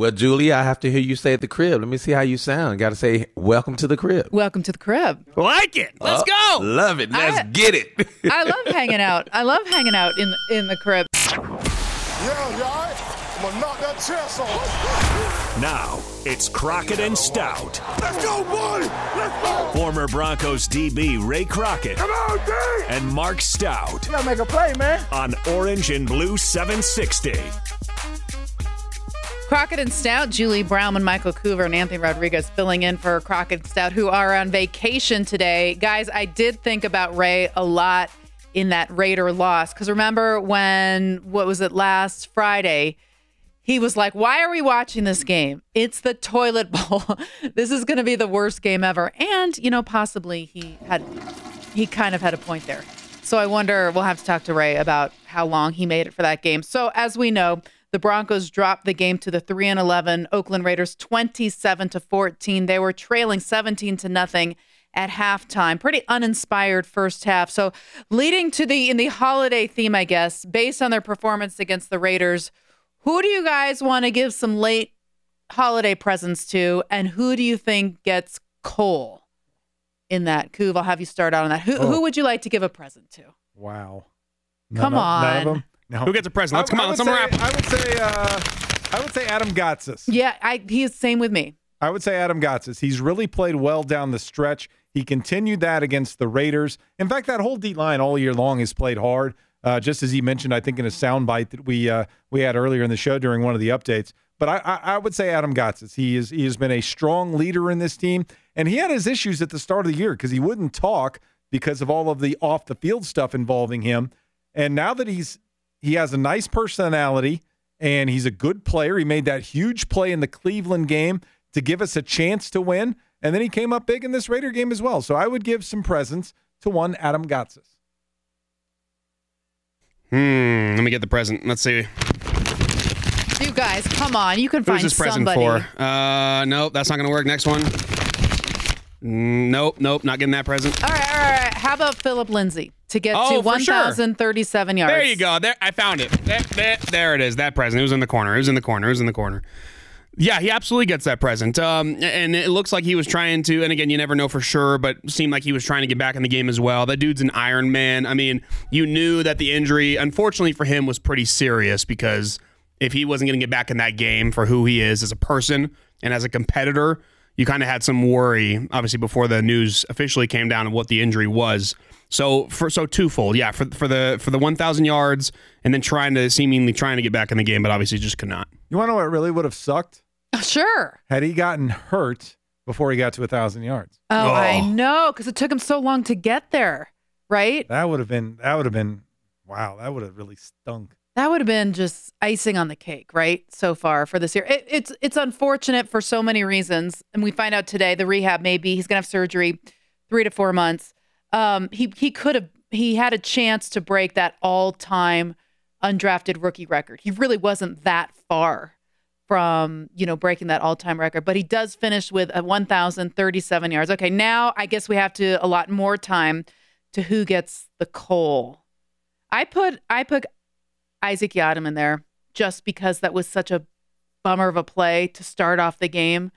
Well, Julie, I have to hear you say at the crib. Let me see how you sound. Got to say, welcome to the crib. Welcome to the crib. Like it. Let's Oh, go. Love it. Let's I- get it. I love hanging out. I love hanging out in in the crib. Yeah, you alright? I'm gonna knock that chest off. Now, it's Crockett and Stout. Let's go, boy! Let's go! Former Broncos DB Ray Crockett Come on, D! and Mark Stout You gotta make a play, man. on Orange and Blue 760. Crockett and Stout, Julie Browman and Michael Coover and Anthony Rodriguez filling in for Crockett and Stout, who are on vacation today. Guys, I did think about Ray a lot in that Raider loss. Because remember when, what was it, last Friday? He was like, Why are we watching this game? It's the toilet bowl. this is going to be the worst game ever. And, you know, possibly he had, he kind of had a point there. So I wonder, we'll have to talk to Ray about how long he made it for that game. So as we know, the Broncos dropped the game to the 3 and 11 Oakland Raiders 27 to 14. They were trailing 17 to nothing at halftime. Pretty uninspired first half. So leading to the in the holiday theme, I guess, based on their performance against the Raiders, who do you guys want to give some late holiday presents to and who do you think gets coal in that? Coov, I'll have you start out on that. Who who oh. would you like to give a present to? Wow. Come None on. of them. No. Who gets a present? Let's I- come I on. Let's say, wrap. I would say. Uh, I would say Adam Gotsis. Yeah, I he's same with me. I would say Adam Gotsis. He's really played well down the stretch. He continued that against the Raiders. In fact, that whole D line all year long has played hard. Uh, just as he mentioned, I think in a soundbite that we uh, we had earlier in the show during one of the updates. But I, I, I would say Adam Gotsis. He is he has been a strong leader in this team, and he had his issues at the start of the year because he wouldn't talk because of all of the off the field stuff involving him. And now that he's he has a nice personality and he's a good player. He made that huge play in the Cleveland game to give us a chance to win. And then he came up big in this Raider game as well. So I would give some presents to one Adam Gotsis. Hmm. Let me get the present. Let's see. You guys, come on. You can find Who's this present somebody. for? Uh, nope. That's not gonna work. Next one. Mm, Nope. Nope. Not getting that present. All right, all right, all right. How about Phillip Lindsay to get Oh, to for sure. 1,037 yards? There you go. There, I found it. There, there, there it is. That present. It was in the corner. It was in the corner. It was in the corner. Yeah, he absolutely gets that present. Um, and it looks like he was trying to. And again, you never know for sure, but seemed like he was trying to get back in the game as well. That dude's an Iron Man. I mean, you knew that the injury, unfortunately for him, was pretty serious because if he wasn't going to get back in that game for who he is as a person and as a competitor, you kind of had some worry, obviously, before the news officially came down of what the injury was. So for so twofold, yeah, for for the for the one thousand yards and then trying to seemingly trying to get back in the game, but obviously just could not. You want to know what really would have sucked? Uh, sure. Had he gotten hurt before he got to a 1,000 yards. Oh, I Oh. know, because it took him so long to get there, right? That would have been, that would have been, wow, that would have really stunk. That would have been just icing on the cake, right? So far for this year, it, it's it's unfortunate for so many reasons, and we find out today the rehab maybe he's gonna have surgery, three to four months. Um, he he could have he had a chance to break that all time undrafted rookie record. He really wasn't that far from you know breaking that all time record, but he does finish with a 1,037 yards. Okay, now I guess we have to allot more time to who gets the coal. I put I put Isaac Yiadom in there just because that was such a bummer of a play to start off the game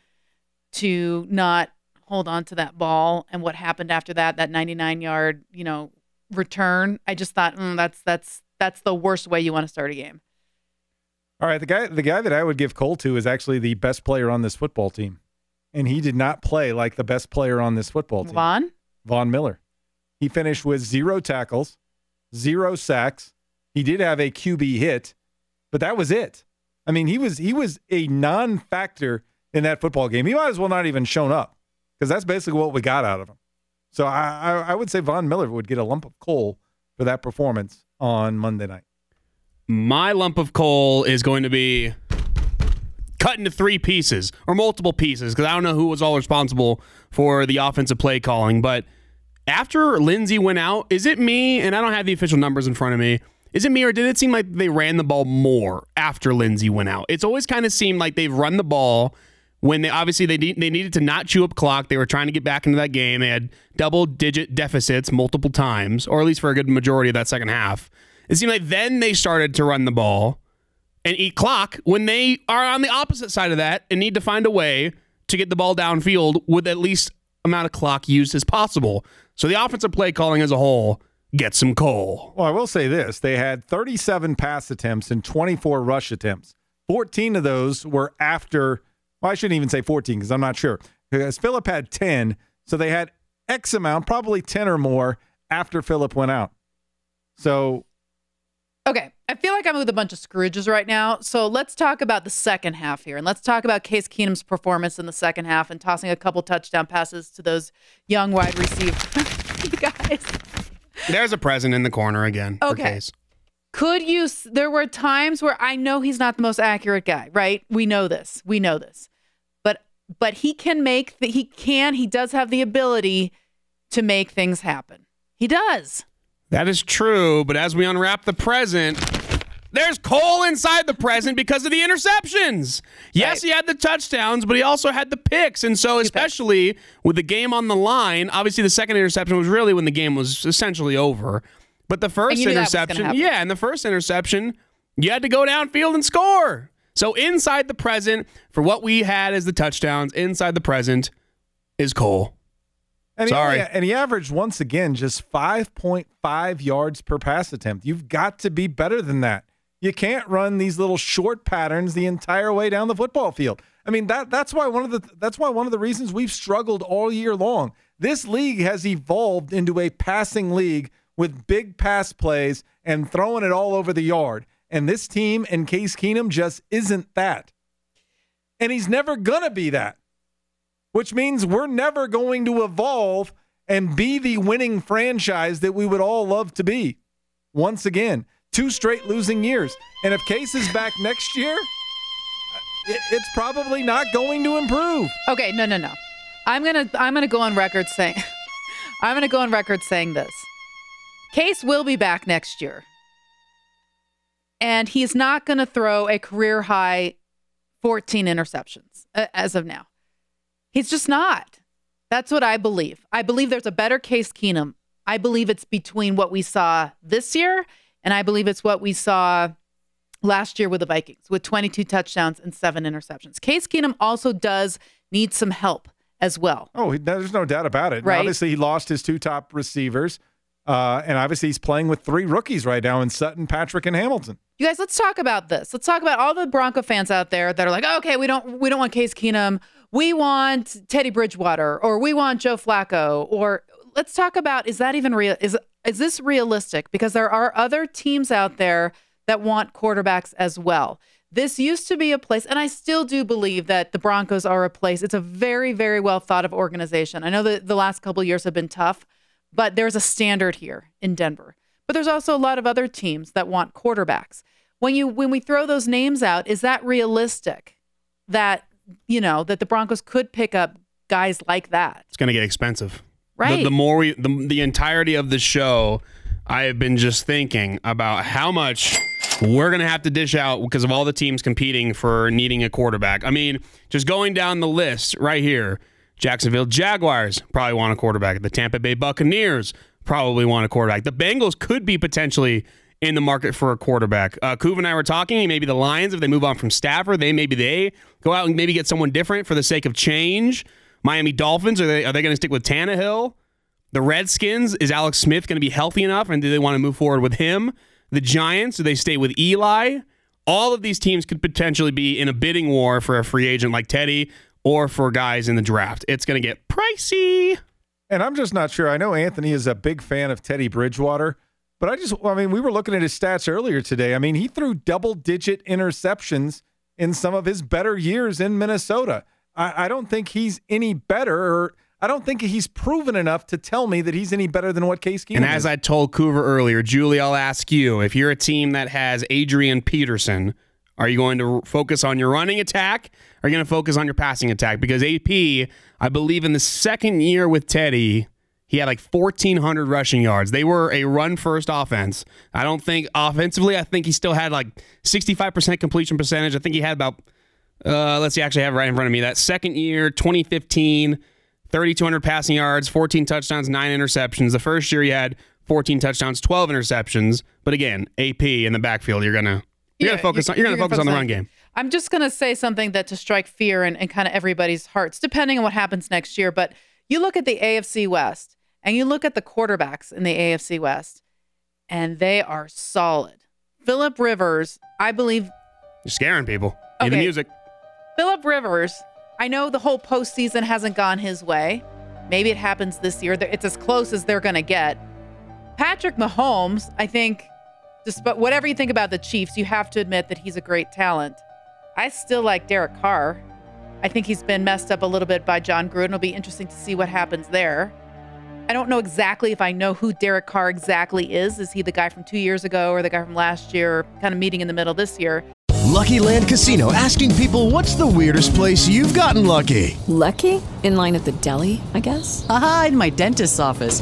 to not hold on to that ball and what happened after that that 99 yard you know return i just thought mm, that's that's that's the worst way you want to start a game All right, the guy the guy that I would give coal to is actually the best player on this football team. And he did not play like the best player on this football team. vaughn Von Miller. He finished with zero tackles, zero sacks. He did have a QB hit, but that was it. I mean, he was he was a non-factor in that football game. He might as well not even shown up because that's basically what we got out of him. So I, I I would say Von Miller would get a lump of coal for that performance on Monday night. My lump of coal is going to be cut into three pieces or multiple pieces because I don't know who was all responsible for the offensive play calling. But after Lindsay went out, is it me? And I don't have the official numbers in front of me. Is it me or did it seem like they ran the ball more after Lindsay went out? It's always kind of seemed like they've run the ball when they obviously they they needed to not chew up clock. They were trying to get back into that game. They had double digit deficits multiple times, or at least for a good majority of that second half. It seemed like then they started to run the ball and eat clock when they are on the opposite side of that and need to find a way to get the ball downfield with at least amount of clock used as possible. So the offensive play calling as a whole gets some coal. Well, I will say this they had 37 pass attempts and 24 rush attempts. 14 of those were after, well, I shouldn't even say 14 because I'm not sure. Because Phillip had 10, so they had X amount, probably 10 or more after Phillip went out. So Okay, I feel like I'm with a bunch of Scrooges right now. So let's talk about the second half here. And let's talk about Case Keenum's performance in the second half and tossing a couple touchdown passes to those young wide receivers. you guys. There's a present in the corner again. for Okay. Case. Could you? There were times where I know he's not the most accurate guy, right? We know this. We know this. But he can make the, he can he does have the ability to make things happen. He does. That is true, but as we unwrap the present, there's coal inside the present because of the interceptions. Yes, he had the touchdowns, but he also had the picks. And so, especially with the game on the line, obviously the second interception was really when the game was essentially over. But the first you knew that was gonna interception, yeah, and the first interception, you had to go downfield and score. So, inside the present, for what we had as the touchdowns, inside the present is coal. And Sorry. He, and he averaged once again just 5.5 yards per pass attempt. You've got to be better than that. You can't run these little short patterns the entire way down the football field. I mean that that's why one of the that's why one of the reasons we've struggled all year long. This league has evolved into a passing league with big pass plays and throwing it all over the yard. And this team and Case Keenum just isn't that. And he's never gonna be that which means we're never going to evolve and be the winning franchise that we would all love to be. Once again, two straight losing years. And if Case is back next year, it's probably not going to improve. Okay, no, no, no. I'm gonna I'm gonna go on record saying I'm gonna go on record saying this. Case will be back next year. And he's not gonna throw a career high 14 interceptions uh, as of now. He's just not. That's what I believe. I believe there's a better Case Keenum. I believe it's between what we saw this year and I believe it's what we saw last year with the Vikings with 22 touchdowns and seven interceptions. Case Keenum also does need some help as well. Oh, there's no doubt about it. Right. Obviously, he lost his two top receivers. Uh, and obviously, he's playing with three rookies right now in Sutton, Patrick, and Hamilton. You guys, let's talk about this. Let's talk about all the Bronco fans out there that are like, okay, we don't we don't want Case Keenum. We want Teddy Bridgewater or we want Joe Flacco or let's talk about is that even real is is this realistic? Because there are other teams out there that want quarterbacks as well. This used to be a place, and I still do believe that the Broncos are a place. It's a very, very well thought of organization. I know that the last couple years have been tough, but there's a standard here in Denver. But there's also a lot of other teams that want quarterbacks. When you when we throw those names out, is that realistic? That you know that the Broncos could pick up guys like that, It's going to get expensive. right? The, the more we, the, the entirety of the show, I have been just thinking about how much we're going to have to dish out because of all the teams competing for needing a quarterback. I mean, just going down the list right here Jacksonville Jaguars probably want a quarterback. The Tampa Bay Buccaneers probably want a quarterback. The Bengals could be potentially in the market for a quarterback. Uh, Coov and I were talking. Maybe the Lions, if they move on from Stafford, they maybe they go out and maybe get someone different for the sake of change. Miami Dolphins are they are they going to stick with Tannehill? The Redskins is Alex Smith going to be healthy enough, and do they want to move forward with him? The Giants do they stay with Eli? All of these teams could potentially be in a bidding war for a free agent like Teddy or for guys in the draft. It's going to get pricey. And I'm just not sure. I know Anthony is a big fan of Teddy Bridgewater, but I just, I mean, we were looking at his stats earlier today. I mean, he threw double digit interceptions in some of his better years in Minnesota. I, I don't think he's any better, or I don't think he's proven enough to tell me that he's any better than what Case Keenum And is. as I told Coover earlier, Julie, I'll ask you if you're a team that has Adrian Peterson, Are you going to focus on your running attack? Are you going to focus on your passing attack? Because AP, I believe in the second year with Teddy, he had like 1,400 rushing yards. They were a run first offense. I don't think offensively, I think he still had like 65% completion percentage. I think he had about, uh, let's see, I actually have it right in front of me. That second year, 2015, 3,200 passing yards, 14 touchdowns, nine interceptions. The first year he had 14 touchdowns, 12 interceptions. But again, AP in the backfield, you're gonna you're Yeah, gonna focus on you're gonna focus on the run game. I'm just going to say something that to strike fear in, in kind of everybody's hearts, depending on what happens next year. But you look at the AFC West and you look at the quarterbacks in the AFC West, and they are solid. Philip Rivers, I believe You're scaring people. Need the music. Philip Rivers, I know the whole postseason hasn't gone his way. Maybe it happens this year. It's as close as they're going to get. Patrick Mahomes, I think, despite whatever you think about the Chiefs, you have to admit that he's a great talent. I still like Derek Carr. I think he's been messed up a little bit by Jon Gruden. It'll be interesting to see what happens there. I don't know exactly if I know who Derek Carr exactly is. Is he the guy from two years ago or the guy from last year, or kind of meeting in the middle this year? Lucky Land Casino asking people what's the weirdest place you've gotten lucky? Lucky? In line at the deli, I guess? Aha, in my dentist's office.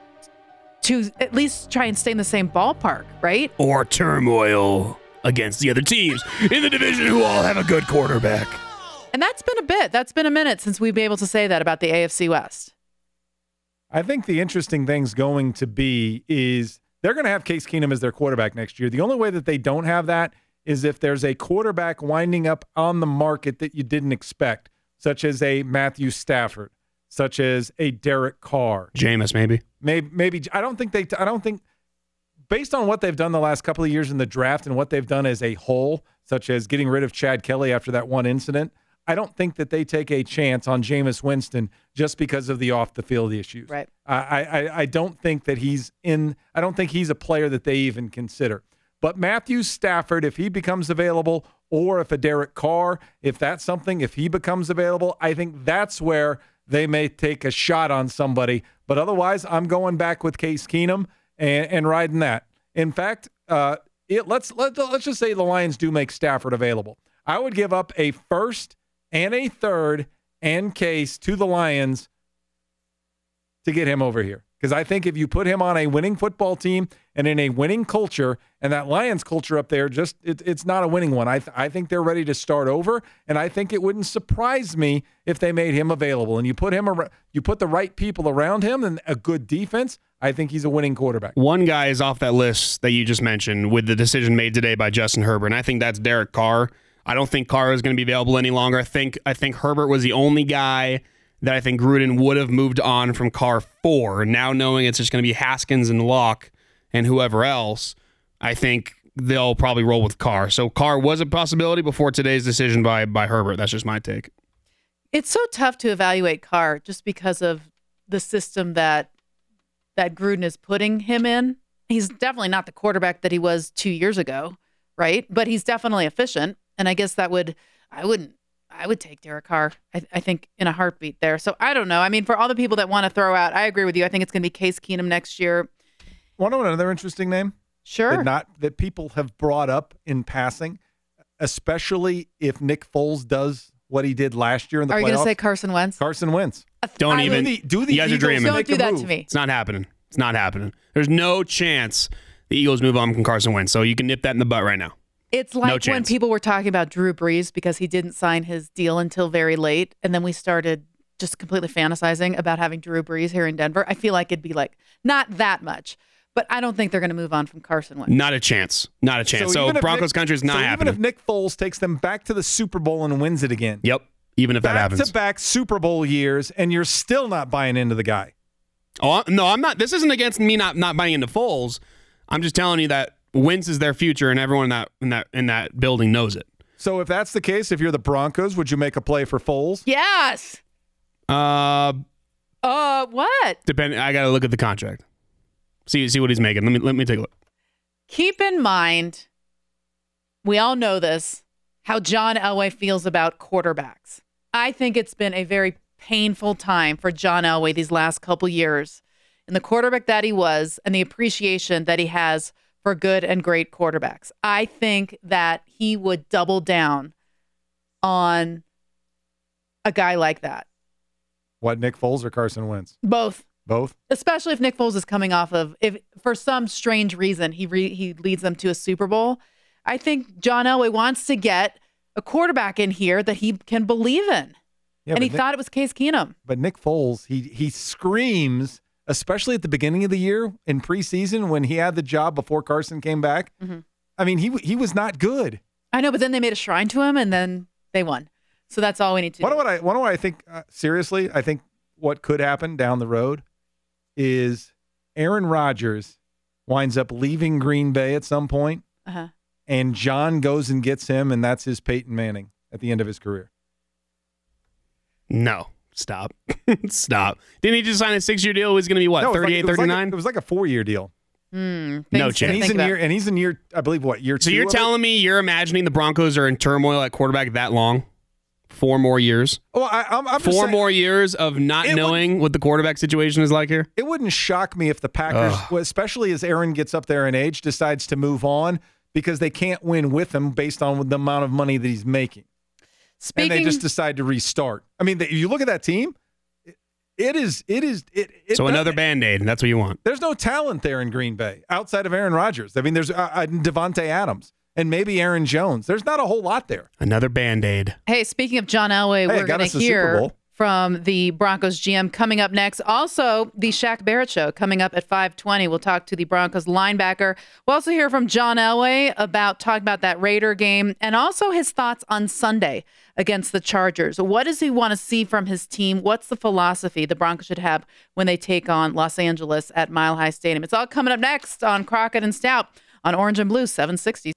to at least try and stay in the same ballpark, right? Or turmoil against the other teams in the division who all have a good quarterback. And that's been a bit. That's been a minute since we've been able to say that about the AFC West. I think the interesting thing's going to be is they're going to have Case Keenum as their quarterback next year. The only way that they don't have that is if there's a quarterback winding up on the market that you didn't expect, such as a Matthew Stafford, such as a Derek Carr. Jameis, maybe. Maybe, maybe I don't think they. I don't think based on what they've done the last couple of years in the draft and what they've done as a whole, such as getting rid of Chad Kelly after that one incident. I don't think that they take a chance on Jameis Winston just because of the off the field issues. Right. I, I I don't think that he's in. I don't think he's a player that they even consider. But Matthew Stafford, if he becomes available, or if a Derek Carr, if that's something, if he becomes available, I think that's where they may take a shot on somebody. But otherwise, I'm going back with Case Keenum and, and riding that. In fact, uh, it, let's let, let's just say the Lions do make Stafford available. I would give up a first and a third and Case to the Lions to get him over here. Because I think if you put him on a winning football team and in a winning culture, and that Lions culture up there, just it, it's not a winning one. I, th- I think they're ready to start over, and I think it wouldn't surprise me if they made him available. And you put him, ar- you put the right people around him and a good defense. I think he's a winning quarterback. One guy is off that list that you just mentioned with the decision made today by Justin Herbert, and I think that's Derek Carr. I don't think Carr is going to be available any longer. I think I think Herbert was the only guy that I think Gruden would have moved on from Carr for. Now knowing it's just going to be Haskins and Lock and whoever else, I think they'll probably roll with Carr. So Carr was a possibility before today's decision by by Herbert. That's just my take. It's so tough to evaluate Carr just because of the system that that Gruden is putting him in. He's definitely not the quarterback that he was two years ago, right? But he's definitely efficient, and I guess that would I wouldn't I would take Derek Carr. I, I think in a heartbeat there. So I don't know. I mean, for all the people that want to throw out, I agree with you. I think it's going to be Case Keenum next year. Want to know another interesting name? Sure. That not that people have brought up in passing, especially if Nick Foles does what he did last year in the Are you going to say Carson Wentz? Carson Wentz. Don't I- even Do the, do the you guys are Eagles dreaming. Don't do that move? to me. It's not happening. It's not happening. There's no chance the Eagles move on from Carson Wentz. So you can nip that in the butt right now. It's like when people were talking about Drew Brees because he didn't sign his deal until very late. And then we started just completely fantasizing about having Drew Brees here in Denver. I feel like it'd be like not that much, but I don't think they're going to move on from Carson Wentz. Not a chance. Not a chance. So, even if Broncos Nick- country is not so happening. Even if Nick Foles takes them back to the Super Bowl and wins it again, yep. Even if that back happens. to back Super Bowl years, and you're still not buying into the guy. Oh no, I'm not. This isn't against me not not buying into Foles. I'm just telling you that Wentz is their future, and everyone in that in that in that building knows it. So if that's the case, if you're the Broncos, would you make a play for Foles? Yes. Uh, Uh, what? depend. I got to look at the contract. See see what he's making. Let me let me take a look. Keep in mind, we all know this, how John Elway feels about quarterbacks. I think it's been a very painful time for John Elway these last couple years and the quarterback that he was and the appreciation that he has for good and great quarterbacks. I think that he would double down on a guy like that. What, Nick Foles or Carson Wentz? Both Both? especially if Nick Foles is coming off of if for some strange reason he re, he leads them to a Super Bowl. I think John Elway wants to get a quarterback in here that he can believe in, Yeah, and he Nick- thought it was Case Keenum. But Nick Foles, he he screams, especially at the beginning of the year in preseason when he had the job before Carson came back. Mhm. I mean, he he was not good. I know, but then they made a shrine to him, and then they won. So that's all we need to. What do. do I what do I think uh, seriously? I think what could happen down the road is Aaron Rodgers winds up leaving Green Bay at some point, Uh-huh. and John goes and gets him, and that's his Peyton Manning at the end of his career. No, stop, stop. Didn't he just sign a six year deal? He's going to be what No, it was like- 38, it was like a- 39? It was like a four year deal. Hmm, No chance. And he's think in about. year, and he's in year, I believe, what year So two? you're of it? telling me you're imagining the Broncos are in turmoil at quarterback that long? Four more years? Well, I, I'm, I'm Four saying- more years of not It would- knowing what the quarterback situation is like here? It wouldn't shock me if the Packers, Ugh. especially as Aaron gets up there in age, decides to move on because they can't win with him based on the amount of money that he's making, Speaking, and they just decide to restart. I mean, the, you look at that team; it, it is, it is, it. it so another band aid, and that's what you want. There's no talent there in Green Bay outside of Aaron Rodgers. I mean, there's uh, uh, Davante Adams and maybe Aaron Jones. There's not a whole lot there. Another band aid. hey, speaking of John Elway, Hey, we're going to the Super hear Bowl. From the Broncos GM coming up next. Also, the Shaq Barrett show coming up at 5:20. We'll talk to the Broncos linebacker. We'll also hear from John Elway about talking about that Raider game and also his thoughts on Sunday against the Chargers. What does he want to see from his team? What's the philosophy the Broncos should have when they take on Los Angeles at Mile High Stadium? It's all coming up next on Crockett and Stout on Orange and Blue 760.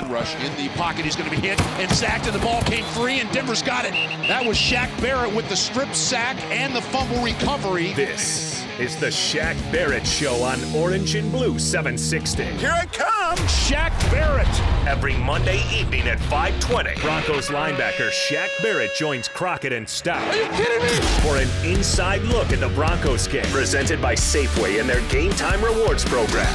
Four-man rush in the pocket. He's going to be hit and sacked, and the ball came free, and Denver's got it. That was Shaq Barrett with the strip sack and the fumble recovery. This is the Shaq Barrett Show on Orange and Blue 760. Here it comes. Shaq Barrett. Every Monday evening at 520. Broncos linebacker Shaq Barrett joins Crockett and Stout. Are you kidding me? For an inside look at the Broncos game. Presented by Safeway and their Game Time Rewards program.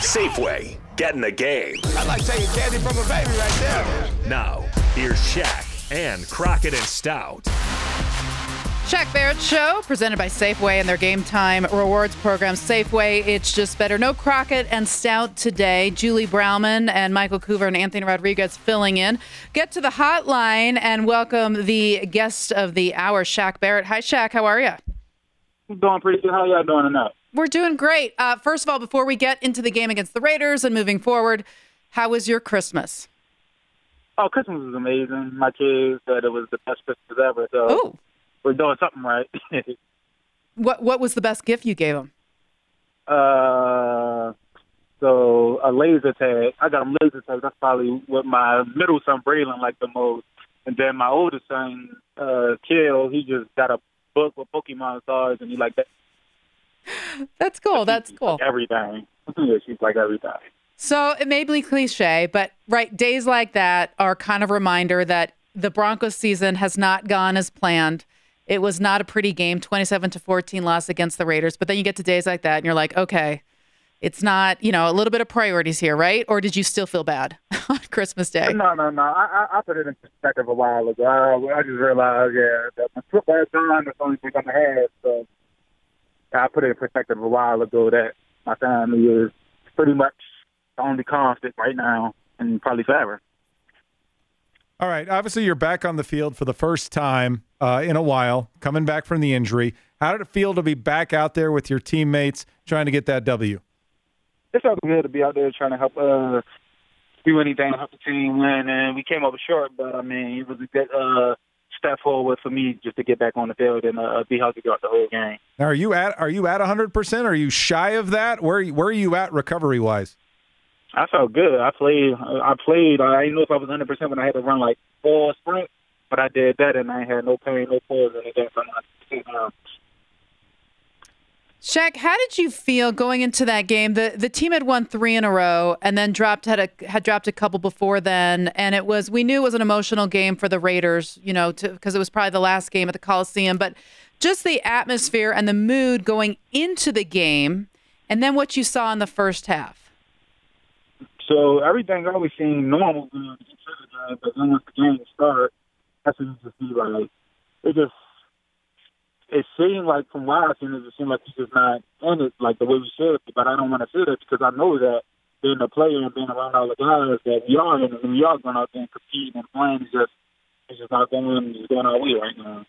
Safeway. Get in the game. I like taking candy from a baby right there. Now, here's Shaq and Crockett and Stout. Shaq Barrett Show, presented by Safeway and their Game Time Rewards program. Safeway, it's just better. No Crockett and Stout today. Julie Browman and Michael Coover and Anthony Rodriguez filling in. Get to the hotline and welcome the guest of the hour, Shaq Barrett. Hi, Shaq. How are you? I'm Doing pretty good. How y'all doing tonight? We're doing great. Uh, first of all, before we get into the game against the Raiders and moving forward, how was your Christmas? Oh, Christmas was amazing. My kids said it was the best Christmas ever. So Oh, we're doing something right. what what was the best gift you gave them? uh, so a laser tag. I got them laser tags. That's probably what my middle son Braylon liked the most. And then my oldest son, uh, Kill, he just got a book with Pokemon cards, and he liked that That's cool. That's cool. everything. yeah, she's like everything. So it may be cliche, but right, days like that are kind of a reminder that the Broncos season has not gone as planned. It was not a pretty game, 27 to 14 loss against the Raiders. But then you get to days like that and you're like, okay, it's not, you know, a little bit of priorities here, right? Or did you still feel bad on Christmas Day? No, no, no. I, I, I put it in perspective a while ago. I, I just realized, yeah, that my football is done. That's the only thing I'm gonna have. So I put it in perspective a while ago that my family is pretty much the only constant right now, and probably forever. All right. Obviously, you're back on the field for the first time uh, in a while, coming back from the injury. How did it feel to be back out there with your teammates trying to get that W? It felt good to be out there trying to help uh, do anything to help the team win, and we came up short. But I mean, it was a good uh, step forward was for me just to get back on the field and uh, be healthy throughout the whole game. Now, are you at are you at 100 percent? Are you shy of that? Where where are you at recovery wise? I felt good. I played. I played. I didn't know if I was 100 percent when I had to run like four sprints, but I did that and I had no pain, no pause, anything. So I'm not. Shaq, how did you feel going into that game? The the team had won three in a row and then dropped had a had dropped a couple before then, and it was we knew it was an emotional game for the Raiders, you know, because it was probably the last game at the Coliseum. But just the atmosphere and the mood going into the game, and then what you saw in the first half. So everything always seemed normal but then once the game started, that's you just like it just it seemed like from what I've seen, it seemed like he's just not in it like the way we should. But I don't want to say that because I know that being a player and being around all the guys that we are in, and we are going out there and competing and playing, is just it's just not going it's going our way right now.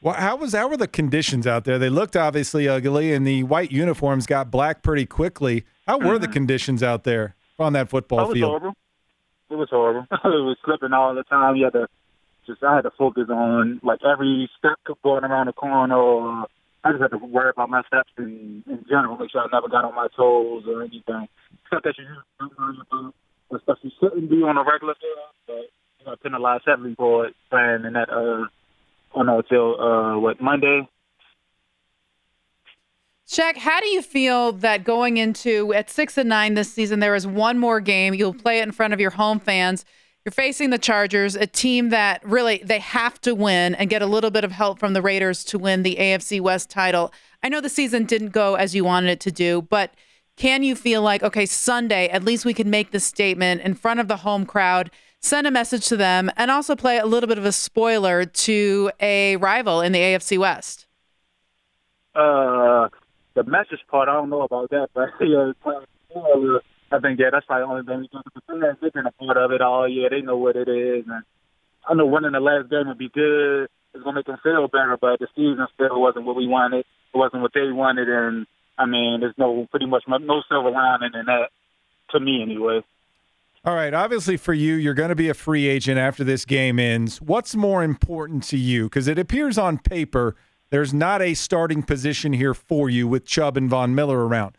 Well, how was how were the conditions out there? They looked obviously ugly, and the white uniforms got black pretty quickly. How were the mm-hmm. conditions out there on that football field? it was field? horrible. It was horrible. it was slipping all the time. You had to just I had to focus on like every step going around the corner. Or I just had to worry about my steps in, in general, make sure I never got on my toes or anything. Stuff that you don't the stuff you shouldn't do on a regular field, but you know, penalized heavily for it playing in that. uh Oh no, till uh what Monday? Shaq, how do you feel that going into at six and nine this season, there is one more game. You'll play it in front of your home fans. You're facing the Chargers, a team that really they have to win and get a little bit of help from the Raiders to win the AFC West title. I know the season didn't go as you wanted it to do, but can you feel like okay, Sunday, at least we can make this statement in front of the home crowd, send a message to them, and also play a little bit of a spoiler to a rival in the AFC West? Uh, the message part, I don't know about that, but yeah, I think yeah, that's probably the only thing we do. The they've been a part of it all year. They know what it is, and I know winning the last game would be good. It's gonna make them feel better, but the season still wasn't what we wanted. It wasn't what they wanted, and I mean, there's no pretty much no silver lining in that to me anyway. All right. Obviously, for you, you're going to be a free agent after this game ends. What's more important to you? Because it appears on paper there's not a starting position here for you with Chubb and Von Miller around.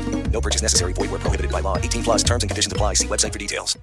No purchase necessary. Void where prohibited by law. 18 plus terms and conditions apply. See website for details.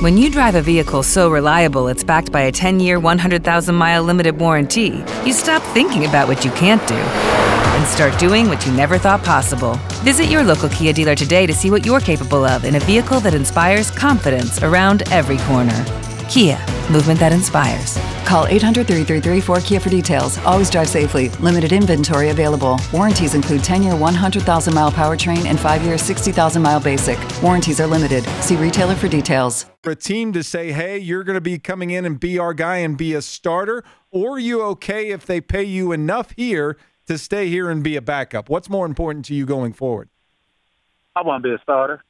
When you drive a vehicle so reliable it's backed by a 10 year, 100,000 mile limited warranty, you stop thinking about what you can't do and start doing what you never thought possible. Visit your local Kia dealer today to see what you're capable of in a vehicle that inspires confidence around every corner. Kia, movement that inspires. Call 800 333 4KIA for details. Always drive safely. Limited inventory available. Warranties include 10 year 100,000 mile powertrain and 5 year 60,000 mile basic. Warranties are limited. See retailer for details. For a team to say, hey, you're going to be coming in and be our guy and be a starter? Or are you okay if they pay you enough here to stay here and be a backup? What's more important to you going forward? I want to be a starter.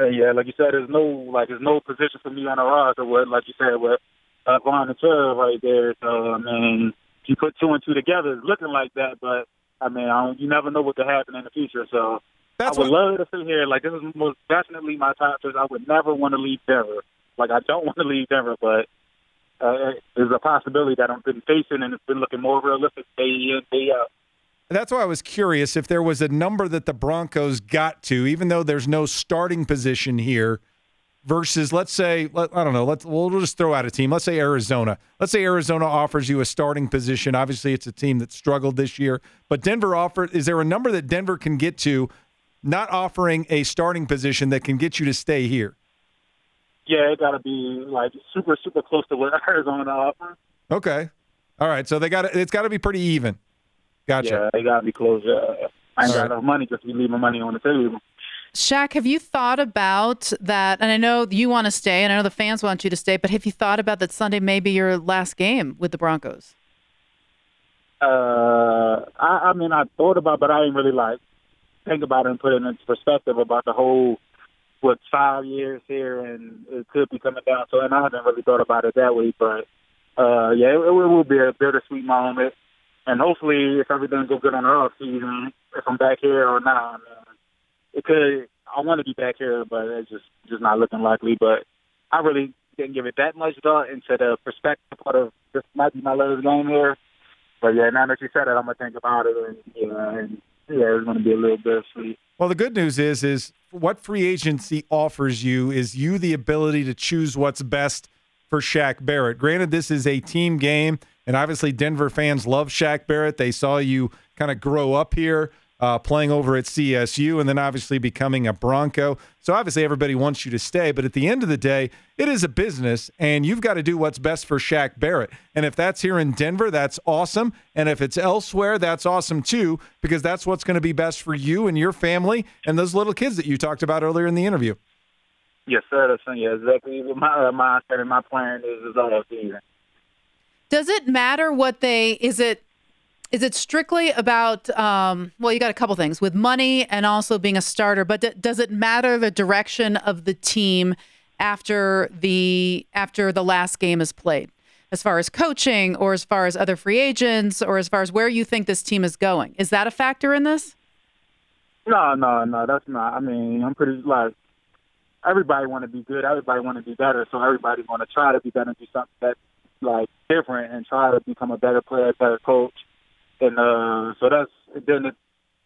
And yeah, like you said, there's no like there's no position for me on the roster. What like you said, with uh, Von and Chubb right there. So I mean, if you put two and two together, it's looking like that. But I mean, I don't, you never know what could happen in the future. So That's I would what- love to sit here. Like this is most definitely my top choice. I would never want to leave Denver. Like I don't want to leave Denver, but uh, there's a possibility that I've been facing, and it's been looking more realistic day in day out. That's why I was curious if there was a number that the Broncos got to, even though there's no starting position here, versus let's say, let, I don't know, let's we'll just throw out a team. Let's say Arizona. Let's say Arizona offers you a starting position. Obviously, it's a team that struggled this year, but Denver offered. Is there a number that Denver can get to, not offering a starting position that can get you to stay here? Yeah, it got to be like super super close to what Arizona offers. Okay, all right. So they got it's got to be pretty even. Gotcha. Yeah, they got to be close. Uh, I ain't got right. enough money just to be leaving money on the table. Shaq, have you thought about that? And I know you want to stay, and I know the fans want you to stay, but have you thought about that Sunday may be your last game with the Broncos? Uh, I, I mean, I thought about, it, but I didn't really like think about it and put it into perspective about the whole what five years here, and it could be coming down. So, and I haven't really thought about it that way, but uh, yeah, it, it will be a bittersweet moment. And hopefully, if everything goes good on the off season, if I'm back here or not, I mean, it could. I want to be back here, but it's just just not looking likely. But I really didn't give it that much thought into the perspective part of this might be my last game here. But yeah, now that you said it, I'm gonna think about it, and yeah, and yeah, it's gonna be a little bittersweet. Well, the good news is, is what free agency offers you is you the ability to choose what's best for Shaq Barrett. Granted, this is a team game, and obviously Denver fans love Shaq Barrett. They saw you kind of grow up here uh, playing over at CSU, and then obviously becoming a Bronco. So obviously everybody wants you to stay, but at the end of the day, it is a business, and you've got to do what's best for Shaq Barrett. And if that's here in Denver, that's awesome. And if it's elsewhere, that's awesome too, because that's what's going to be best for you and your family and those little kids that you talked about earlier in the interview. Yes, sir. That's yeah, exactly. My uh, mindset and my plan is is all season. Does it matter what they? Is it is it strictly about um, well you got a couple things with money and also being a starter but d- does it matter the direction of the team after the after the last game is played? As far as coaching or as far as other free agents or as far as where you think this team is going? Is that a factor in this? No no no that's not. I mean i'm pretty like everybody want to be good everybody want to be better so everybody want to try to be better and do something that's like different and try to become a better player better coach and uh, so that's then the,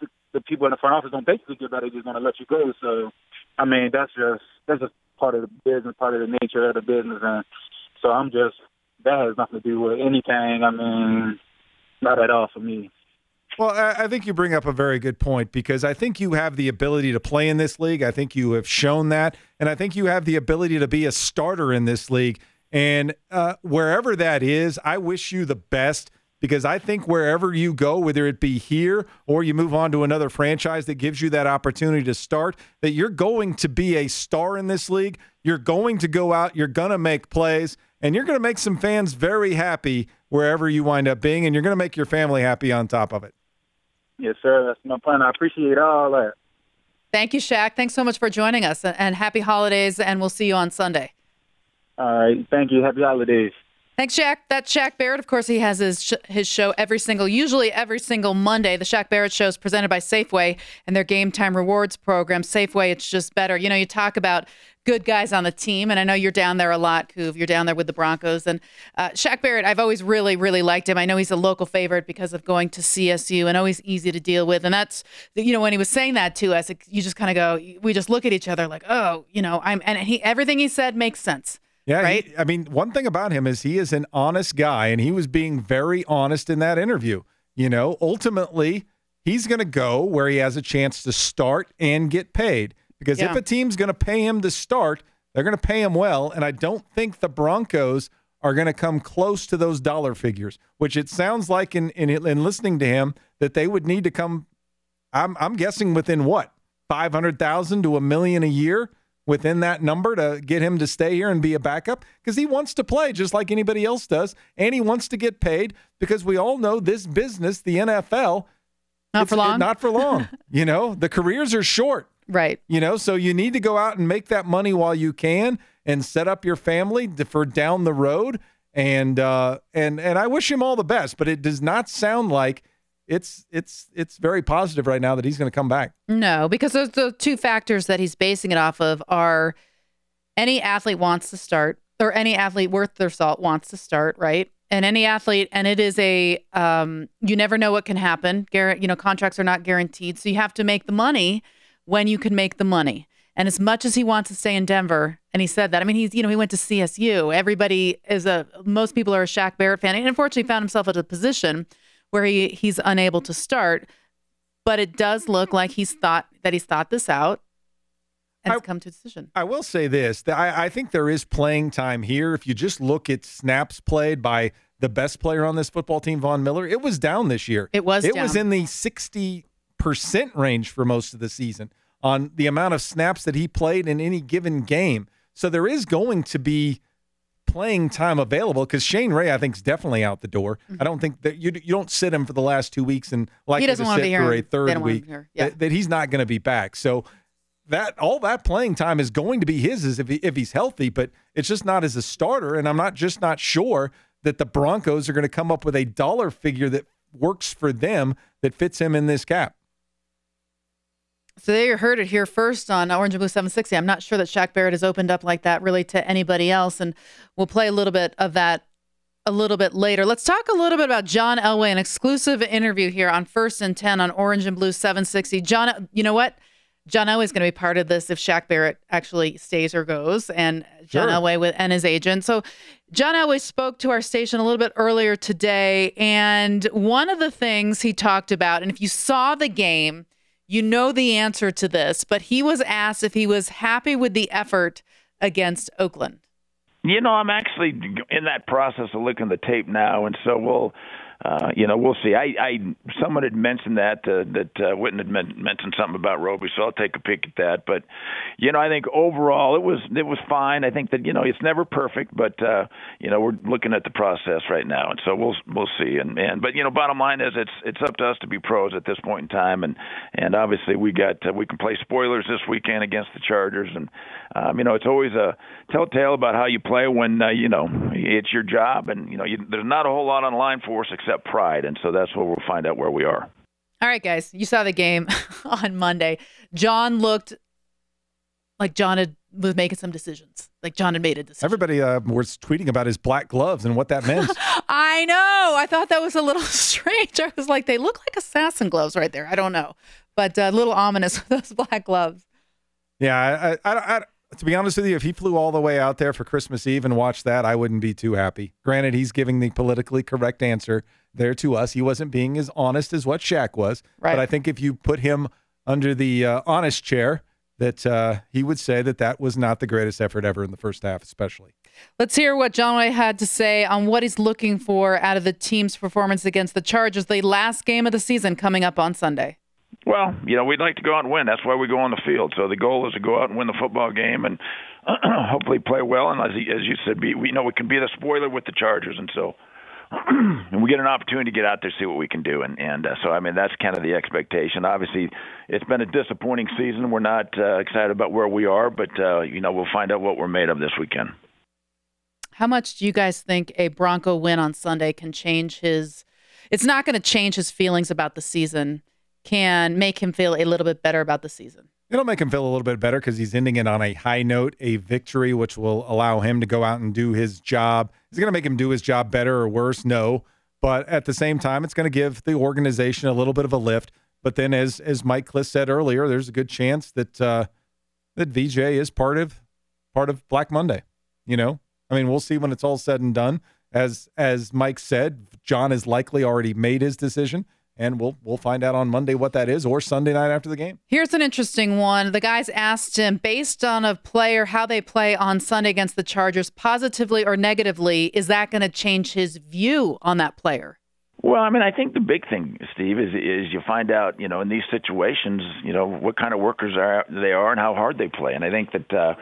the, the people in the front office don't basically get better; just going to let you go. So, I mean, that's just that's just part of the business, part of the nature of the business, and so I'm just that has nothing to do with anything. I mean, not at all for me. Well, I think you bring up a very good point because I think you have the ability to play in this league. I think you have shown that. And I think you have the ability to be a starter in this league. And uh, wherever that is, I wish you the best because I think wherever you go, whether it be here or you move on to another franchise that gives you that opportunity to start, that you're going to be a star in this league. You're going to go out, you're going to make plays, and you're going to make some fans very happy wherever you wind up being, and you're going to make your family happy on top of it. Yes, sir. That's my plan. I appreciate all that. Thank you, Shaq. Thanks so much for joining us, and happy holidays, and we'll see you on Sunday. All right. Thank you. Happy holidays. Thanks, Shaq. That's Shaq Barrett. Of course, he has his sh- his show every single, usually every single Monday. The Shaq Barrett Show is presented by Safeway and their Game Time Rewards program. Safeway, it's just better. You know, you talk about good guys on the team, and I know you're down there a lot, Coov. You're down there with the Broncos. And uh, Shaq Barrett, I've always really, really liked him. I know he's a local favorite because of going to CSU and always easy to deal with. And that's, you know, when he was saying that to us, you just kind of go, we just look at each other like, oh, you know, I'm, and he, everything he said makes sense. Yeah, right. He, I mean, one thing about him is he is an honest guy, and he was being very honest in that interview. You know, ultimately, he's going to go where he has a chance to start and get paid. Because yeah. if a team's going to pay him to start, they're going to pay him well. And I don't think the Broncos are going to come close to those dollar figures, which it sounds like in, in, in listening to him that they would need to come. I'm I'm guessing within what five hundred thousand to a million a year within that number to get him to stay here and be a backup? Because he wants to play just like anybody else does and he wants to get paid because we all know this business the NFL not for long. not for long you know? The careers are short. Right. You know so you need to go out and make that money while you can and set up your family for down the road and uh and and I wish him all the best but it does not sound like it's it's it's very positive right now that he's going to come back. No, because those the two factors that he's basing it off of are any athlete wants to start or any athlete worth their salt wants to start, right? And any athlete, and it is a um, you never know what can happen. Gar- you know, contracts are not guaranteed, so you have to make the money when you can make the money. And as much as he wants to stay in Denver, and he said that, I mean, he's you know he went to CSU. Everybody is a most people are a Shaq Barrett fan, and unfortunately found himself at a position where he, he's unable to start. But it does look like he's thought that he's thought this out and I, come to a decision. I will say this: that I, I think there is playing time here. If you just look at snaps played by the best player on this football team, Von Miller, it was down this year. It was. It down. was in the sixty percent range for most of the season on the amount of snaps that he played in any given game. So there is going to be playing time available because Shane Ray, I think, is definitely out the door. Mm-hmm. I don't think that you you don't sit him for the last two weeks and like he doesn't want to sit to for a third week yeah. that, that, he's not going to be back. So that all that playing time is going to be his is if he, if he's healthy, but it's just not as a starter. And I'm not just not sure that the Broncos are going to come up with a dollar figure that works for them that fits him in this cap. So there you heard it here first on Orange and Blue 760. I'm not sure that Shaq Barrett has opened up like that really to anybody else, and we'll play a little bit of that a little bit later. Let's talk a little bit about John Elway, an exclusive interview here on First and 10 on Orange and Blue 760. John, you know what? John Elway is going to be part of this if Shaq Barrett actually stays or goes, and John Sure. Elway with and his agent. So, John Elway spoke to our station a little bit earlier today, and one of the things he talked about, and if you saw the game, you know the answer to this, but he was asked if he was happy with the effort against Oakland. You know, I'm actually in that process of looking at the tape now, and so we'll, uh, you know, we'll see. I, I someone had mentioned that uh, that uh, Witten had men- mentioned something about Roby, so I'll take a peek at that. But, you know, I think overall it was it was fine. I think that you know it's never perfect, but uh, you know we're looking at the process right now, and so we'll we'll see. And and but you know, bottom line is it's it's up to us to be pros at this point in time, and and obviously we got uh, we can play spoilers this weekend against the Chargers, and um, you know it's always a telltale about how you play when uh, you know it's your job, and you know you, there's not a whole lot on the line for us except pride, and so that's where we'll find out where we are. All right, guys, you saw the game on Monday. John looked like John had, was making some decisions. Like John had made a decision. Everybody uh, was tweeting about his black gloves and what that meant. I know. I thought that was a little strange. I was like, they look like assassin gloves right there. I don't know, but a little ominous with those black gloves. yeah, I, I, I, to be honest with you, if he flew all the way out there for Christmas Eve and watched that, I wouldn't be too happy. Granted, he's giving the politically correct answer there to us. He wasn't being as honest as what Shaq was. Right. But I think if you put him under the uh, honest chair, that uh, he would say that that was not the greatest effort ever in the first half, especially. Let's hear what John Elway had to say on what he's looking for out of the team's performance against the Chargers, the last game of the season coming up on Sunday. Well, you know, we'd like to go out and win. That's why we go on the field. So the goal is to go out and win the football game and hopefully play well. And as, as you said, be, we know we can be the spoiler with the Chargers, and so and we get an opportunity to get out there see what we can do. And and uh, so I mean that's kind of the expectation. Obviously, it's been a disappointing season. We're not uh, excited about where we are, but uh, you know we'll find out what we're made of this weekend. How much do you guys think a Bronco win on Sunday can change his? It's not going to change his feelings about the season. Can make him feel a little bit better about the season. It'll make him feel a little bit better because he's ending it on a high note, a victory, which will allow him to go out and do his job. Is it going to make him do his job better or worse? No. But at the same time, it's going to give the organization a little bit of a lift. But then, as as Mike Klis said earlier, there's a good chance that uh, that VJ is part of part of Black Monday. You know, I mean, we'll see when it's all said and done. As as Mike said, John has likely already made his decision, and we'll we'll find out on Monday what that is, or Sunday night after the game. Here's an interesting one. The guys asked him, based on a player, how they play on Sunday against the Chargers, positively or negatively, is that going to change his view on that player? Well, I mean, I think the big thing, Steve, is is you find out, you know, in these situations, you know, what kind of workers are they are and how hard they play. And I think that, uh,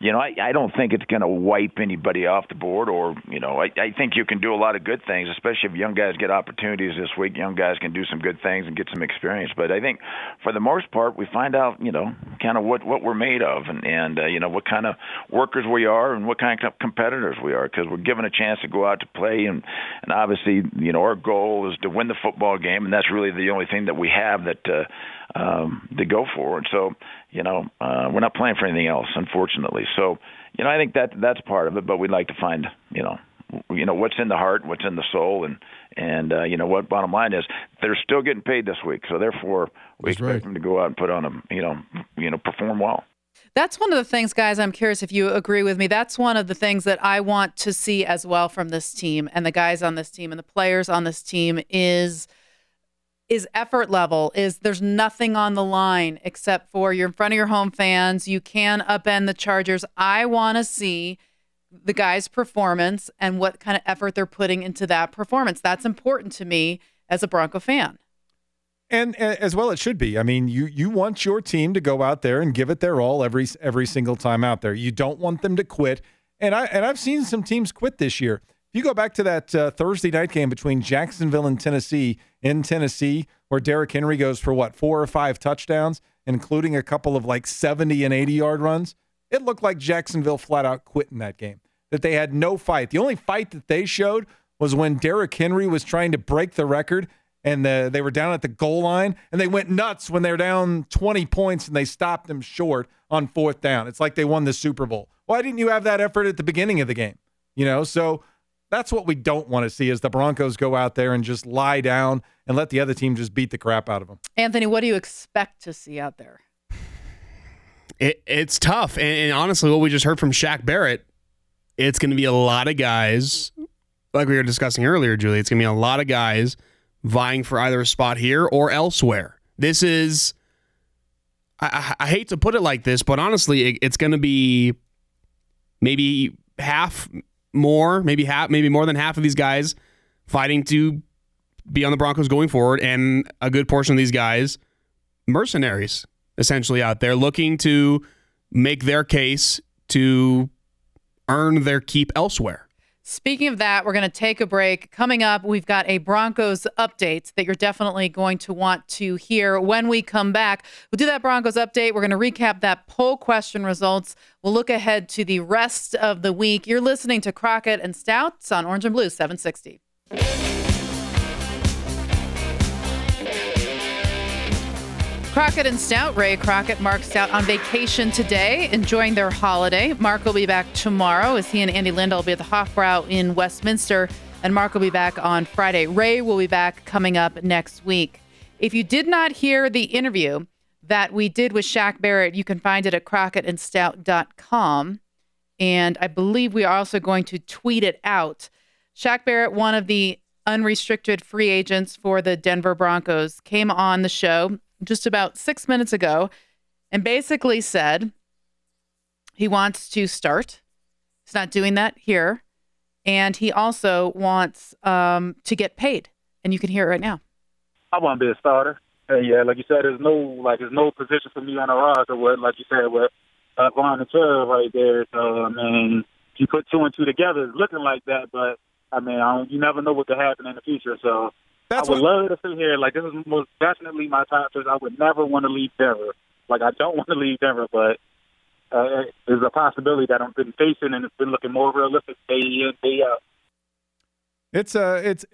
you know, I, I don't think it's going to wipe anybody off the board, or you know, I, I think you can do a lot of good things, especially if young guys get opportunities this week. Young guys can do some good things and get some experience. But I think, for the most part, we find out, you know, kind of what what we're made of, and and uh, you know what kind of workers we are, and what kind of competitors we are, because we're given a chance to go out to play, and and obviously, you know, our goal is to win the football game, and that's really the only thing that we have that uh, um, to go for. And so, you know, uh, we're not playing for anything else, unfortunately. So, you know, I think that that's part of it. But we'd like to find, you know, you know what's in the heart, what's in the soul, and and uh, you know what. Bottom line is they're still getting paid this week, so therefore we That's expect right. them to go out and put on a, you know, you know, perform well. That's one of the things, guys. I'm curious if you agree with me. That's one of the things that I want to see as well from this team and the guys on this team and the players on this team is is effort level is there's nothing on the line except for you're in front of your home fans you can upend the chargers i want to see the guys performance and what kind of effort they're putting into that performance that's important to me as a bronco fan And as well, it should be. I mean, you you want your team to go out there and give it their all every every single time out there. You don't want them to quit. And I and I've seen some teams quit this year. If you go back to that uh, Thursday night game between Jacksonville and Tennessee in Tennessee, where Derrick Henry goes for what four or five touchdowns, including a couple of like 70 and 80 yard runs, it looked like Jacksonville flat out quit in that game. That they had no fight. The only fight that they showed was when Derrick Henry was trying to break the record and the, they were down at the goal line and they went nuts when they were down 20 points and they stopped them short on fourth down. It's like they won the Super Bowl. Why didn't you have that effort at the beginning of the game? You know, so that's what we don't want to see is the Broncos go out there and just lie down and let the other team just beat the crap out of them. Anthony, what do you expect to see out there? It, it's tough. And, and honestly, what we just heard from Shaq Barrett, it's going to be a lot of guys, like we were discussing earlier, Julie. It's going to be a lot of guys vying for either a spot here or elsewhere. This is, I, I hate to put it like this, but honestly, it, it's going to be maybe half more, maybe half, maybe more than half of these guys fighting to be on the Broncos going forward, and a good portion of these guys mercenaries essentially out there looking to make their case to earn their keep elsewhere. Speaking of that, we're going to take a break. Coming up, we've got a Broncos update that you're definitely going to want to hear when we come back. We'll do that Broncos update. We're going to recap that poll question results. We'll look ahead to the rest of the week. You're listening to Crockett and Stouts on Orange and Blue 760. Crockett and Stout, Ray Crockett, Mark Stout on vacation today, enjoying their holiday. Mark will be back tomorrow as he and Andy Lindahl will be at the Hofbrau in Westminster, and Mark will be back on Friday. Ray will be back coming up next week. If you did not hear the interview that we did with Shaq Barrett, you can find it at crockettandStout.com. And I believe we are also going to tweet it out. Shaq Barrett, one of the unrestricted free agents for the Denver Broncos, came on the show just about six minutes ago and basically said he wants to start. He's not doing that here. And he also wants um, to get paid. And you can hear it right now. I want to be a starter. And yeah, like you said, there's no like there's no position for me on the roster. Or what like you said with uh, Von and Chubb right there. So I mean, if you put two and two together, it's looking like that. But I mean, I don't, you never know what could happen in the future. So That's I would what- love to sit here. Like this is most definitely my top choice. I would never want to leave Denver. Like I don't want to leave Denver, but uh, there's a possibility that I've been facing, and it's been looking more realistic day in day out. It's uh it's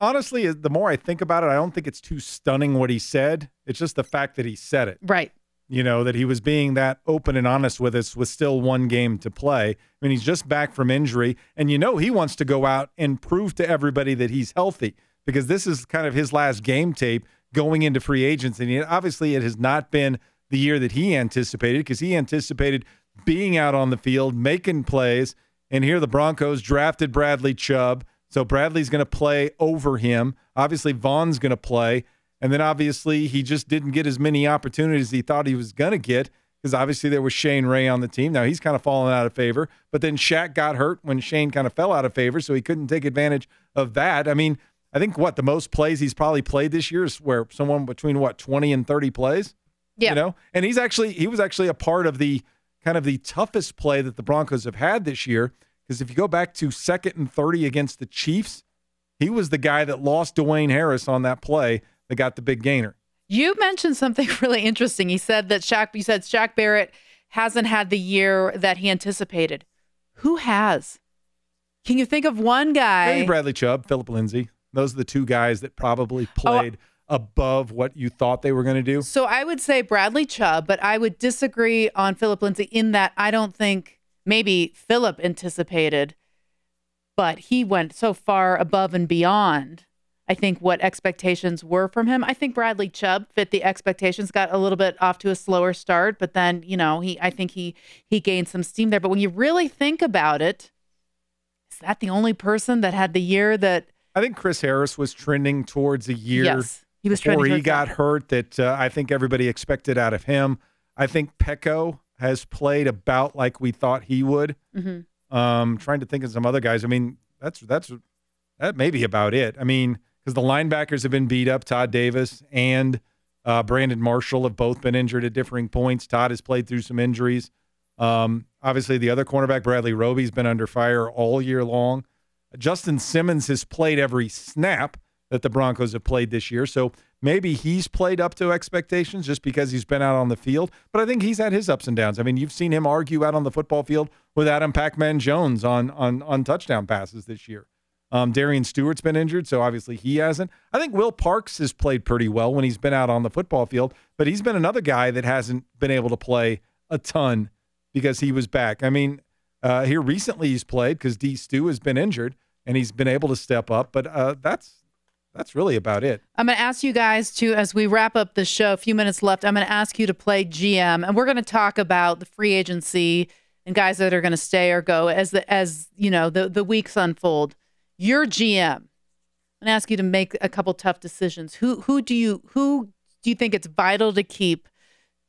honestly the more I think about it, I don't think it's too stunning what he said. It's just the fact that he said it. Right. You know, that he was being that open and honest with us with still one game to play. I mean, he's just back from injury and you know he wants to go out and prove to everybody that he's healthy because this is kind of his last game tape going into free agents and obviously it has not been the year that he anticipated because he anticipated being out on the field, making plays, and here the Broncos drafted Bradley Chubb. So Bradley's going to play over him. Obviously, Von's going to play. And then obviously, he just didn't get as many opportunities as he thought he was going to get because obviously there was Shane Ray on the team. Now he's kind of fallen out of favor. But then Shaq got hurt when Shane kind of fell out of favor. So he couldn't take advantage of that. I mean, I think what the most plays he's probably played this year is where someone between what, 20 and 30 plays? Yeah. You know, and he's actually he was actually a part of the kind of the toughest play that the Broncos have had this year. Because if you go back to second and 30 against the Chiefs, he was the guy that lost Dwayne Harris on that play that got the big gainer. You mentioned something really interesting. He said that Shaq, you said Shaq Barrett hasn't had the year that he anticipated. Who has? Can you think of one guy? Maybe Bradley Chubb, Phillip Lindsay. Those are the two guys that probably oh, played above what you thought they were going to do. So I would say Bradley Chubb, but I would disagree on Phillip Lindsay in that I don't think maybe Phillip anticipated, but he went so far above and beyond. I think what expectations were from him. I think Bradley Chubb fit the expectations, got a little bit off to a slower start, but then, you know, he I think he he gained some steam there. But when you really think about it, is that the only person that had the year that I think Chris Harris was trending towards a year Yes, he was before he got that. hurt that uh, I think everybody expected out of him. I think Peko has played about like we thought he would. Mhm. Um, trying to think of some other guys. I mean, that's that's that may be about it. I mean, because the linebackers have been beat up. Todd Davis and uh, Brandon Marshall have both been injured at differing points. Todd has played through some injuries. Um, obviously, the other cornerback, Bradley Roby's been under fire all year long. Justin Simmons has played every snap. that the Broncos have played this year. So maybe he's played up to expectations just because he's been out on the field. But I think he's had his ups and downs. I mean, you've seen him argue out on the football field with Adam Pac-Man Jones on on on touchdown passes this year. Um, Darian Stewart's been injured, so obviously he hasn't. I think Will Parks has played pretty well when he's been out on the football field, but he's been another guy that hasn't been able to play a ton because he was back. I mean, uh, here recently he's played because D. Stu has been injured and he's been able to step up, but uh, that's that's really about it. I'm going to ask you guys to, as we wrap up the show, a few minutes left, I'm going to ask you to play GM, and we're going to talk about the free agency and guys that are going to stay or go as the as you know the the weeks unfold. Your GM. I'm going to ask you to make a couple tough decisions. Who who do you who do you think it's vital to keep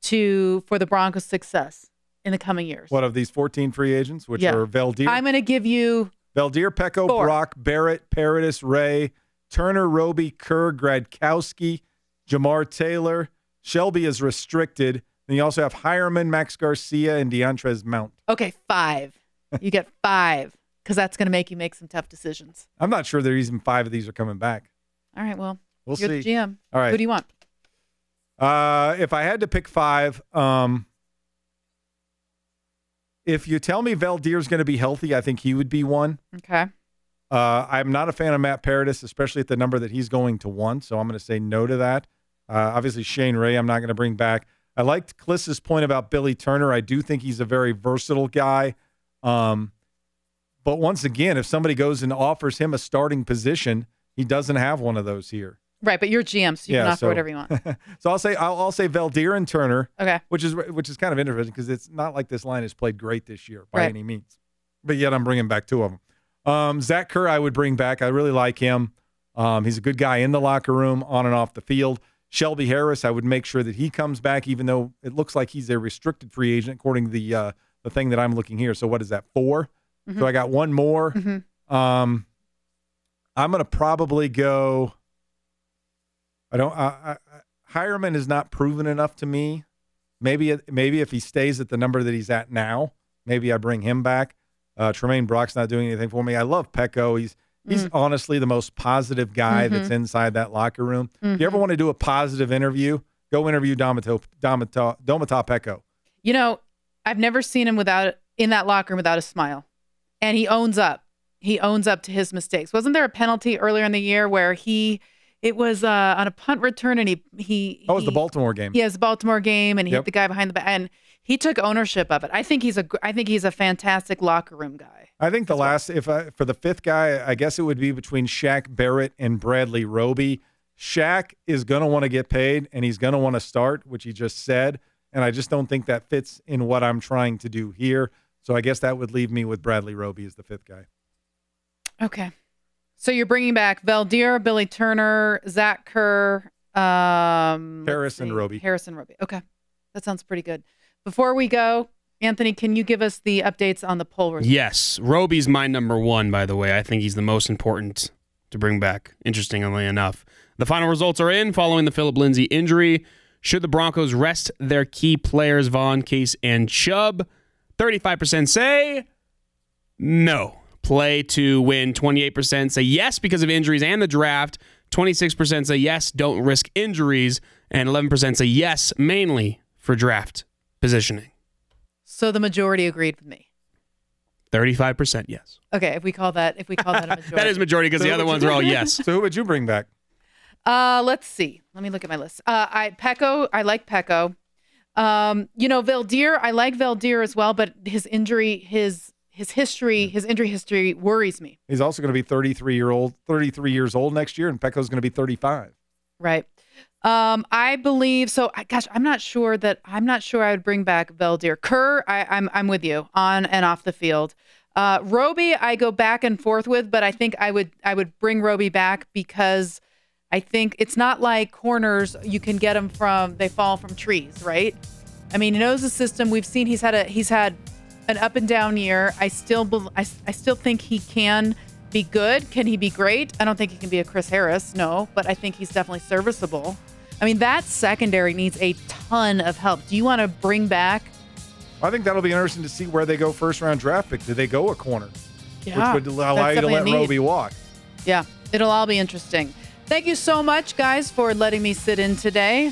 to for the Broncos' success in the coming years? What of these 14 free agents, which Yeah. are Veldheer, I'm going to give you Veldheer, Peko, Four. Brock, Barrett, Paradis, Ray, Turner, Roby, Kerr, Gradkowski, Jamar Taylor. Shelby is restricted. Then you also have Heuerman, Max Garcia, and DeAndres Mount. okay five. You get five because that's going to make you make some tough decisions. I'm not sure there even five of these are coming back. All right. Well, We'll you're see. the GM. All right. Who do you want? Uh, if I had to pick five, um, if you tell me Veldheer's going to be healthy, I think he would be one. Okay. Uh, I'm not a fan of Matt Paradis, especially at the number that he's going to one. So I'm going to say no to that. Uh, obviously, Shane Ray, I'm not going to bring back. I liked Klis's point about Billy Turner. I do think he's a very versatile guy. Um, but once again, if somebody goes and offers him a starting position, he doesn't have one of those here. Right, but you're GM, so you can offer so- whatever you want. so I'll say I'll, I'll say Veldheer and Turner. Okay. Which is which is kind of interesting because it's not like this line has played great this year by Right. any means, but yet I'm bringing back two of them. Um, Zach Kerr, I would bring back. I really like him. Um, he's a good guy in the locker room, on and off the field. Shelby Harris, I would make sure that he comes back, even though it looks like he's a restricted free agent according to the uh, the thing that I'm looking here. So what is that? 4 Mhm. So I got one more. Mhm. Um, I'm gonna probably go. I don't. I, I, Heuerman is not proven enough to me. Maybe maybe if he stays at the number that he's at now, maybe I bring him back. Uh, Tremaine Brock's not doing anything for me. I love Peko. He's he's Mm. honestly the most positive guy that's Mhm. inside that locker room. If you ever want to do a positive interview, go interview Domito Domito Domata Peko. You know, I've never seen him without in that locker room without a smile, and he owns up. He owns up to his mistakes. Wasn't there a penalty earlier in the year where he, it was uh, on a punt return, and he he That was the Baltimore game. He has the Baltimore game, and he Yep. hit the guy behind the back, and he took ownership of it. I think he's a I think he's a fantastic locker room guy. I think the last, if I, for the fifth guy, I guess it would be between Shaq Barrett and Bradley Roby. Shaq is going to want to get paid and he's going to want to start, which he just said. And I just don't think that fits in what I'm trying to do here. So I guess that would leave me with Bradley Roby as the fifth guy. Okay. So you're bringing back Veldheer, Billy Turner, Zach Kerr, um, let's Harrison see, Roby. Harrison Roby. Okay. That sounds pretty good. Before we go, Anthony, can you give us the updates on the poll results? Yes, Roby's my number one. By the way, I think he's the most important to bring back. Interestingly enough, the final results are in following the Phillip Lindsay injury. Should the Broncos rest their key players, Von, Case, and Chubb? Thirty-five percent say no. Play to win. Twenty-eight percent say yes because of injuries and the draft. Twenty-six percent say yes, don't risk injuries, and eleven percent say yes, mainly for draft positioning. So the majority agreed with me. Thirty-five percent yes. Okay, if we call that if we call that a majority. That is majority because So the other ones you- are all yes. So who would you bring back? Uh, let's see. Let me look at my list. Uh, I Peko. I like Peko. Um, you know, Veldheer. I like Veldheer as well, but his injury, his his history, his injury history worries me. He's also going to be 33 year old, 33 years old next year, and Peko's going to be 35. Right. Um, I believe so. I, gosh, I'm not sure that I'm not sure I would bring back Veldheer. Kerr, I, I'm I'm with you on and off the field. Uh, Roby, I go back and forth with, but I think I would I would bring Roby back because I think it's not like corners. You can get them from they fall from trees, right? I mean, he knows the system. We've seen he's had a he's had an up and down year. I still bel I, I still think he can be good. Can he be great? I don't think he can be a Chris Harris, no, but I think he's definitely serviceable. I mean, that secondary needs a ton of help. Do you want to bring back? I think that'll be interesting to see where they go first round draft pick. Do they go a corner? Yeah, Which would allow you to let. Roby walk. Yeah, it'll all be interesting. Thank you so much, guys, for letting me sit in today.